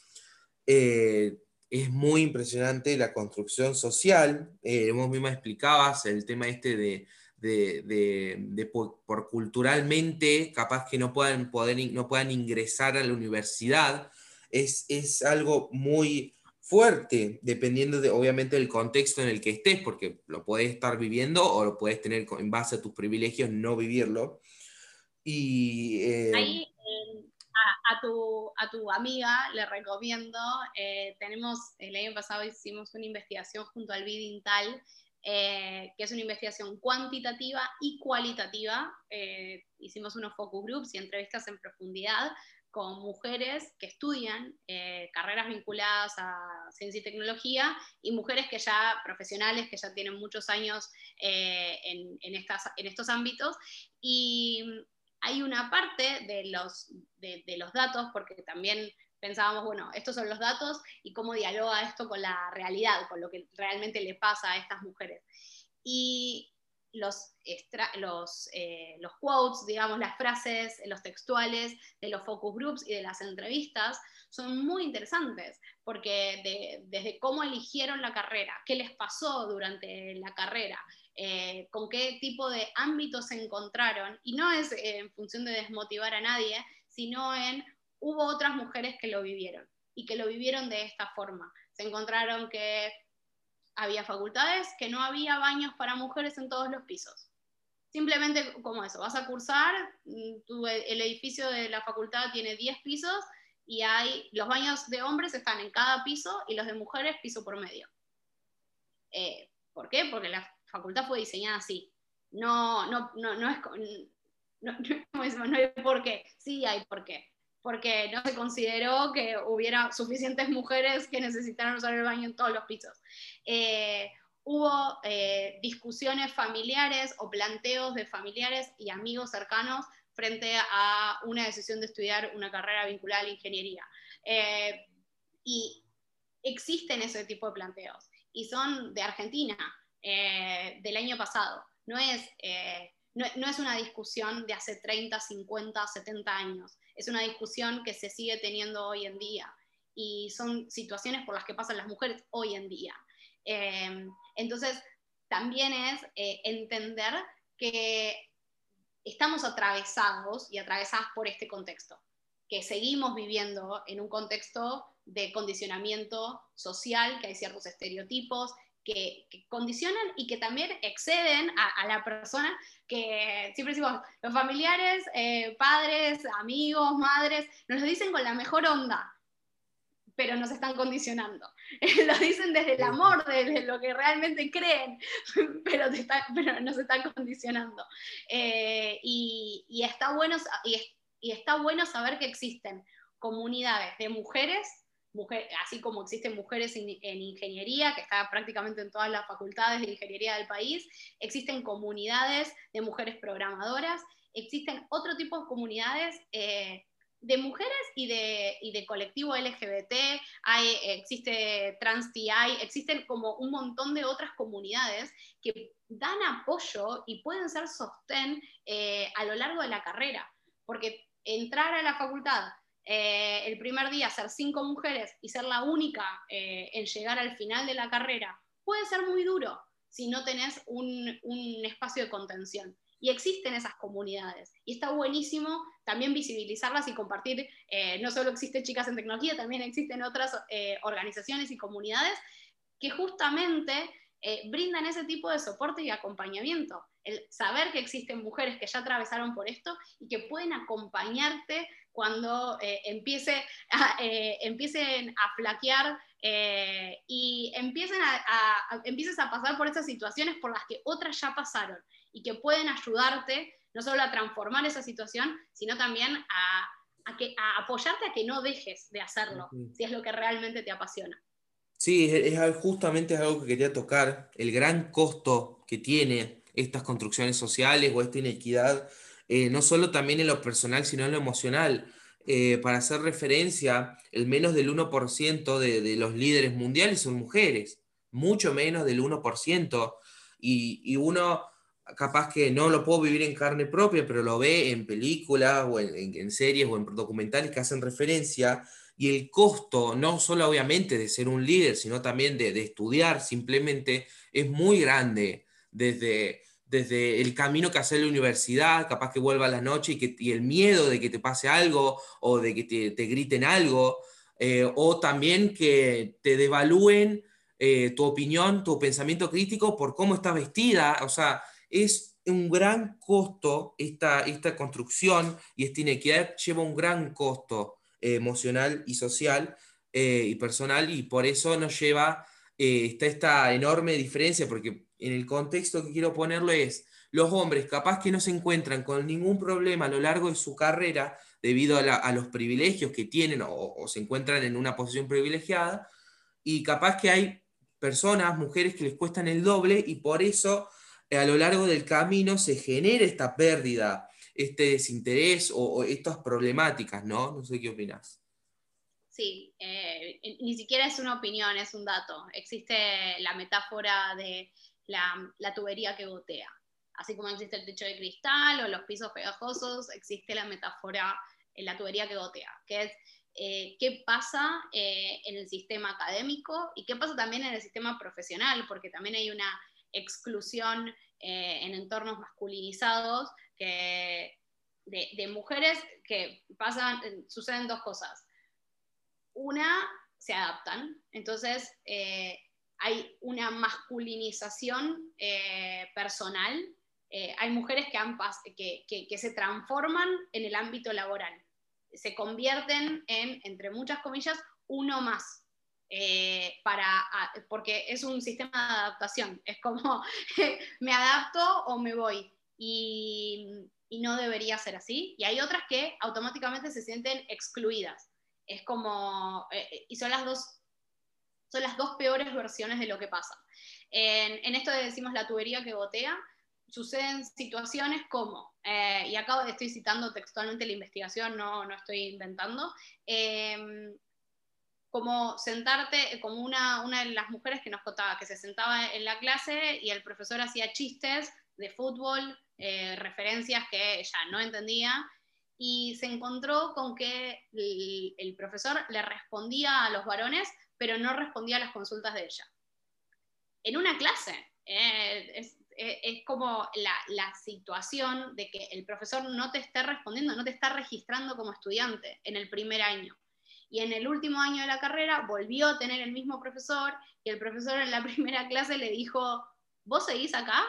Eh, es muy impresionante la construcción social. vos misma explicabas el tema este de, de, por, culturalmente, capaz que no puedan, poder, no puedan ingresar a la universidad, es, es algo muy fuerte, dependiendo de, obviamente, del contexto en el que estés, porque lo puedes estar viviendo o lo puedes tener en base a tus privilegios, no vivirlo. Y, eh, Ahí, eh, a, tu, a, tu, amiga le recomiendo, eh, tenemos, el año pasado hicimos una investigación junto al BIDINTAL eh, que es una investigación cuantitativa y cualitativa. Eh, hicimos unos focus groups y entrevistas en profundidad con mujeres que estudian eh, carreras vinculadas a ciencia y tecnología y mujeres que ya, profesionales, que ya tienen muchos años en, estas, en, estos ámbitos. Y hay una parte de los, de los datos, porque también pensábamos, bueno, estos son los datos y cómo dialoga esto con la realidad, con lo que realmente le pasa a estas mujeres. Y los, los, eh, los quotes, digamos, las frases, los textuales de los focus groups y de las entrevistas son muy interesantes, porque desde cómo eligieron la carrera, qué les pasó durante la carrera, eh, con qué tipo de ámbitos se encontraron, y no es en función de desmotivar a nadie, sino en hubo otras mujeres que lo vivieron y que lo vivieron de esta forma. Se encontraron que había facultades que no había baños para mujeres en todos los pisos. Simplemente como eso, vas a cursar, mm, el edificio de la facultad tiene 10 pisos y hay, los baños de hombres están en cada piso y los de mujeres piso por medio. Eh, ¿Por qué? Porque la facultad fue diseñada así. No, no, no, no es, no, no, no hay por qué. Sí hay por qué porque no se consideró que hubiera suficientes mujeres que necesitaran usar el baño en todos los pisos. Eh, hubo eh, discusiones familiares o planteos de familiares y amigos cercanos frente a una decisión de estudiar una carrera vinculada a la ingeniería. Eh, y existen ese tipo de planteos, y son de Argentina, del año pasado. No es, no, es una discusión de hace 30, 50, 70 años es una discusión que se sigue teniendo hoy en día y son situaciones por las que pasan las mujeres hoy en día. Eh, entonces, también es eh, entender que estamos atravesados y atravesadas por este contexto, que seguimos viviendo en un contexto de condicionamiento social, que hay ciertos estereotipos, que, condicionan y que también exceden a, la persona que siempre decimos, los familiares, eh, padres, amigos, madres, nos lo dicen con la mejor onda, pero nos están condicionando. lo dicen desde el amor, desde lo que realmente creen, pero, pero nos están condicionando. Eh, y, está bueno, y está bueno saber que existen comunidades de mujeres así como existen mujeres en, ingeniería, que está prácticamente en todas las facultades de ingeniería del país, existen comunidades de mujeres programadoras, existen otro tipo de comunidades eh, de mujeres y de, y de colectivo LGBT, hay, existe TransTI, existen como un montón de otras comunidades que dan apoyo y pueden ser sostén eh, a lo largo de la carrera porque entrar a la facultad eh, el primer día, ser cinco mujeres y ser la única eh, en llegar al final de la carrera, puede ser muy duro si no tenés un, espacio de contención. Y existen esas comunidades. Y está buenísimo también visibilizarlas y compartir. Eh, no solo existen chicas en tecnología, también existen otras organizaciones y comunidades que justamente brindan ese tipo de soporte y acompañamiento el saber que existen mujeres que ya atravesaron por esto y que pueden acompañarte cuando eh, empiece eh, empiecen a flaquear eh, y empiecen a, empieces a pasar por estas situaciones por las que otras ya pasaron y que pueden ayudarte no solo a transformar esa situación, sino también a, apoyarte a que no dejes de hacerlo, si es lo que realmente te apasiona. Sí, es, justamente algo que quería tocar, el gran costo que tiene estas construcciones sociales o esta inequidad, eh, no solo también en lo personal, sino en lo emocional. Eh, para hacer referencia, el menos del 1% de, de, los líderes mundiales son mujeres, mucho menos del 1%, y, y, uno capaz que no lo puedo vivir en carne propia, pero lo ve en películas o en, series o en documentales que hacen referencia, y el costo, no solo obviamente de ser un líder, sino también de estudiar simplemente, es muy grande desde, desde el camino que hace la universidad, capaz que vuelva a la noche y, que, el miedo de que te pase algo o de que te, griten algo, eh, o también que te devalúen eh, tu opinión, tu pensamiento crítico por cómo estás vestida, o sea, es un gran costo esta, esta construcción y esta inequidad lleva un gran costo eh, emocional y social y personal y por eso nos lleva está esta enorme diferencia porque en el contexto que quiero ponerlo es, los hombres capaz que no se encuentran con ningún problema a lo largo de su carrera debido a, los privilegios que tienen o, se encuentran en una posición privilegiada, y capaz que hay personas, mujeres que les cuestan el doble y por eso eh, a lo largo del camino se genera esta pérdida, este desinterés o, estas problemáticas, ¿no? No sé qué opinas. Sí, eh, ni siquiera es una opinión, es un dato. Existe la metáfora de la, tubería que gotea. Así como existe el techo de cristal o los pisos pegajosos, existe la metáfora la tubería que gotea, que es eh, qué pasa eh, en el sistema académico y qué pasa también en el sistema profesional, porque también hay una exclusión eh, en entornos masculinizados que, de, de, mujeres que pasan, suceden dos cosas. Una, se adaptan, entonces hay una masculinización eh, personal, eh, hay mujeres que, se transforman en el ámbito laboral, se convierten en, entre muchas comillas, uno más. Eh, para, porque es un sistema de adaptación, es como me adapto o me voy y, y no debería ser así. Y hay otras que automáticamente se sienten excluidas. Es como, y son las dos son las dos peores versiones de lo que pasa. En, esto decimos la tubería que gotea, suceden situaciones como, eh, y de estoy citando textualmente la investigación, no, no estoy inventando, em, como sentarte, como una, una de las mujeres que nos contaba, que se sentaba en la clase y el profesor hacía chistes de fútbol, eh, referencias que ella no entendía, y se encontró con que el profesor le respondía a los varones pero no respondía a las consultas de ella. En una clase, eh, es, como la, situación de que el profesor no te esté respondiendo, no te está registrando como estudiante en el primer año. Y en el último año de la carrera volvió a tener el mismo profesor y el profesor en la primera clase le dijo, ¿vos seguís acá?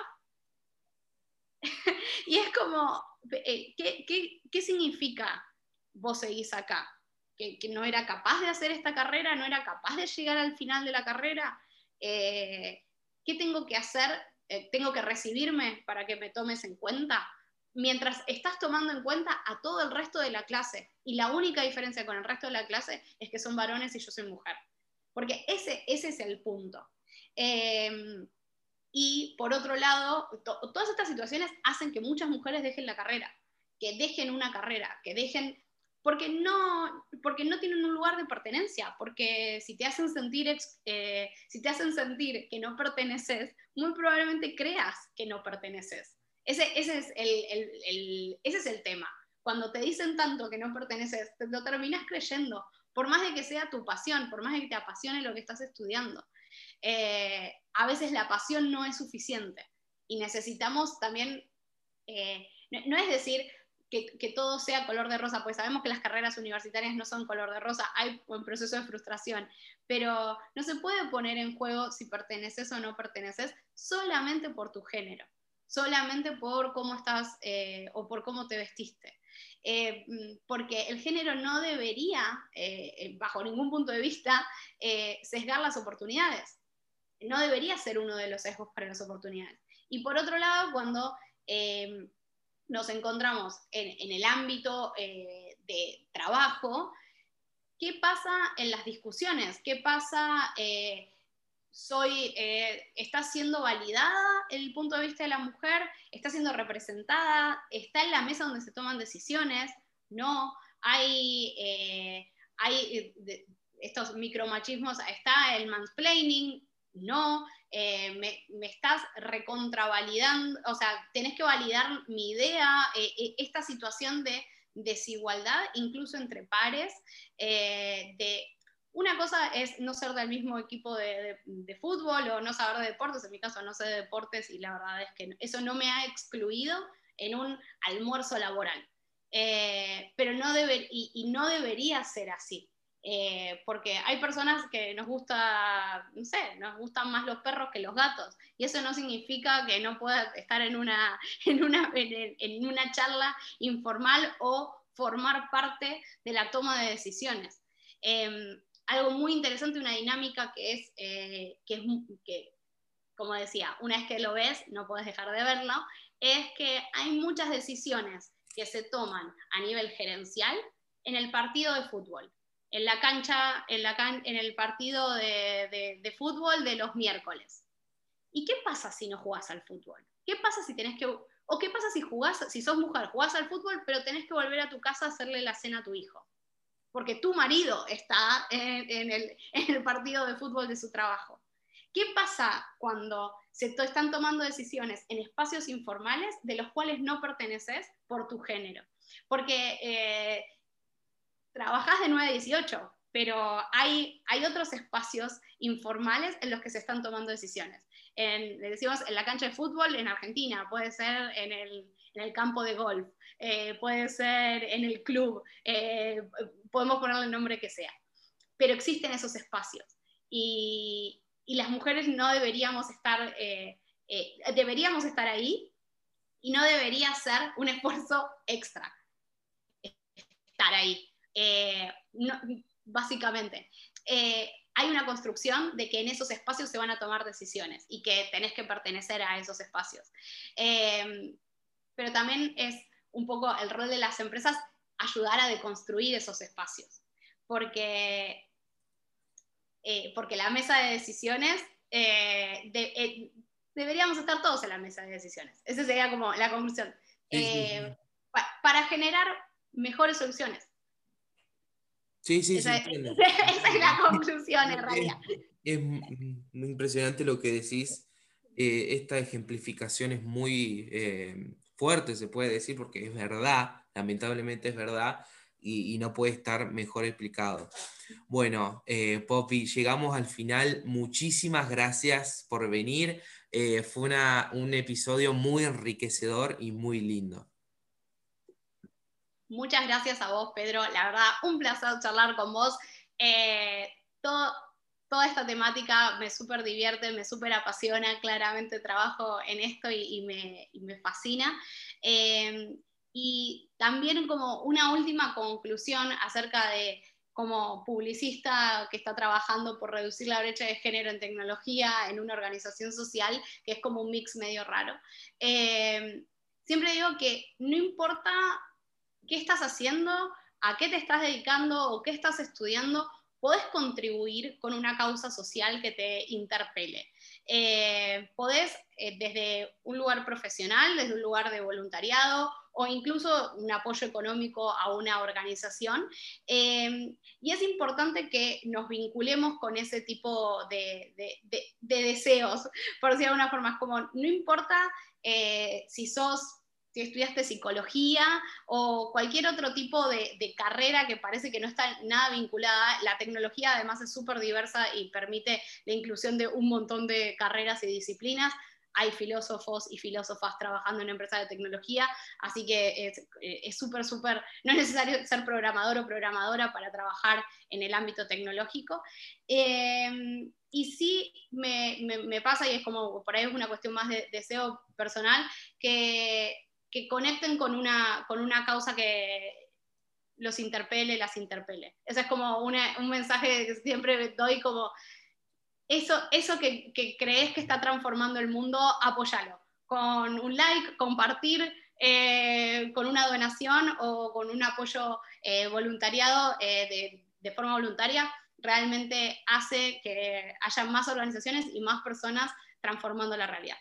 y es como, eh, ¿qué, qué, qué significa vos seguís acá? Que, no era capaz de hacer esta carrera, no era capaz de llegar al final de la carrera. Eh, ¿Qué tengo que hacer? Eh, ¿Tengo que recibirme para que me tomes en cuenta? Mientras estás tomando en cuenta a todo el resto de la clase. Y la única diferencia con el resto de la clase es que son varones y yo soy mujer. Porque ese, ese es el punto. Em, y por otro lado, todas estas situaciones hacen que muchas mujeres dejen la carrera, que dejen una carrera, que dejen porque no, porque no tienen un lugar de pertenencia, porque si te hacen sentir, eh, si te hacen sentir que no perteneces, muy probablemente creas que no perteneces. Ese, ese, es, el, ese es el tema, cuando te dicen tanto que no perteneces, te lo terminas creyendo, por más de que sea tu pasión, por más de que te apasione lo que estás estudiando. Eh, a veces la pasión no es suficiente y necesitamos también, eh, no, es decir que, todo sea color de rosa, pues sabemos que las carreras universitarias no son color de rosa, hay un proceso de frustración, pero no se puede poner en juego si perteneces o no perteneces solamente por tu género, solamente por cómo estás eh, o por cómo te vestiste. Eh, porque el género no debería, eh, bajo ningún punto de vista, sesgar las oportunidades. No debería ser uno de los sesgos para las oportunidades. Y por otro lado, cuando nos encontramos en, el ámbito de trabajo, ¿qué pasa en las discusiones? ¿Qué pasa soy, eh, está siendo validada el punto de vista de la mujer, está siendo representada, está en la mesa donde se toman decisiones, no, hay, eh, hay eh, estos micromachismos, está el mansplaining, no, me, me, estás recontravalidando, o sea, tenés que validar mi idea, esta situación de desigualdad, incluso entre pares, de una cosa es no ser del mismo equipo de, fútbol o no saber de deportes, en mi caso no sé de deportes y la verdad es que eso no me ha excluido en un almuerzo laboral. Eh, pero no debe, y, no debería ser así. Eh, porque hay personas que nos gusta, no sé, nos gustan más los perros que los gatos, y eso no significa que no pueda estar en una, en una, en una charla informal o formar parte de la toma de decisiones. Em, algo muy interesante, una dinámica que es, eh, que es que, como decía, una vez que lo ves, no puedes dejar de verlo, es que hay muchas decisiones que se toman a nivel gerencial en el partido de fútbol, en la cancha, en, el partido de, de, fútbol de los miércoles. ¿Y qué pasa si no jugás al fútbol? ¿Qué pasa si tenés que... ¿O qué pasa si jugás, si sos mujer, jugás al fútbol, pero tenés que volver a tu casa a hacerle la cena a tu hijo? porque tu marido está en, el, partido de fútbol de su trabajo. ¿Qué pasa cuando se están tomando decisiones en espacios informales de los cuales no perteneces por tu género? Porque eh, trabajas de 9 a 18, pero hay, hay otros espacios informales en los que se están tomando decisiones. En, decimos en la cancha de fútbol en Argentina, puede ser en el, en el campo de golf, eh, puede ser en el club, eh, podemos ponerle el nombre que sea, pero existen esos espacios. Y, las mujeres no deberíamos estar, eh, deberíamos estar ahí y no debería ser un esfuerzo extra estar ahí, básicamente hay una construcción de que en esos espacios se van a tomar decisiones y que tenés que pertenecer a esos espacios pero también es un poco el rol de las empresas ayudar a deconstruir esos espacios, porque, eh, porque la mesa de decisiones, eh, eh, deberíamos estar todos en la mesa de decisiones. Esa sería como la conclusión. para generar mejores soluciones. Sí, sí, esa, sí. Esa, es la conclusión en realidad. Es, muy impresionante lo que decís. esta ejemplificación es muy fuerte, se puede decir, porque es verdad, lamentablemente es verdad, y, no puede estar mejor explicado. Bueno, eh, Poppy, llegamos al final. Muchísimas gracias por venir. Eh, fue una, un episodio muy enriquecedor y muy lindo. Muchas gracias a vos, Pedro. La verdad, un placer charlar con vos. Eh, todo, toda esta temática me súper divierte, me súper apasiona, claramente trabajo en esto y, me, fascina. Eh, y también como una última conclusión acerca de como publicista que está trabajando por reducir la brecha de género en tecnología en una organización social, que es como un mix medio raro. Eh, siempre digo que no importa qué estás haciendo, a qué te estás dedicando o qué estás estudiando, podés contribuir con una causa social que te interpele. Eh, podés eh, desde un lugar profesional, desde un lugar de voluntariado o incluso un apoyo económico a una organización. Eh, y es importante que nos vinculemos con ese tipo de, deseos, por decirlo de alguna forma, como no importa si sos si estudiaste psicología o cualquier otro tipo de, carrera que parece que no está nada vinculada. La tecnología además es súper diversa y permite la inclusión de un montón de carreras y disciplinas hay filósofos y filósofas trabajando en empresas de tecnología, así que es súper, súper, no es necesario ser programador o programadora para trabajar en el ámbito tecnológico. Eh, y sí me, pasa, y es como por ahí es una cuestión más de deseo personal, que conecten con una, con una causa que los interpele, las interpele. Ese es como un mensaje que siempre doy como, eso, eso que, crees que está transformando el mundo, apóyalo. Con un like, compartir, eh, con una donación o con un apoyo eh, voluntariado eh, de, de forma voluntaria, realmente hace que haya más organizaciones y más personas transformando la realidad.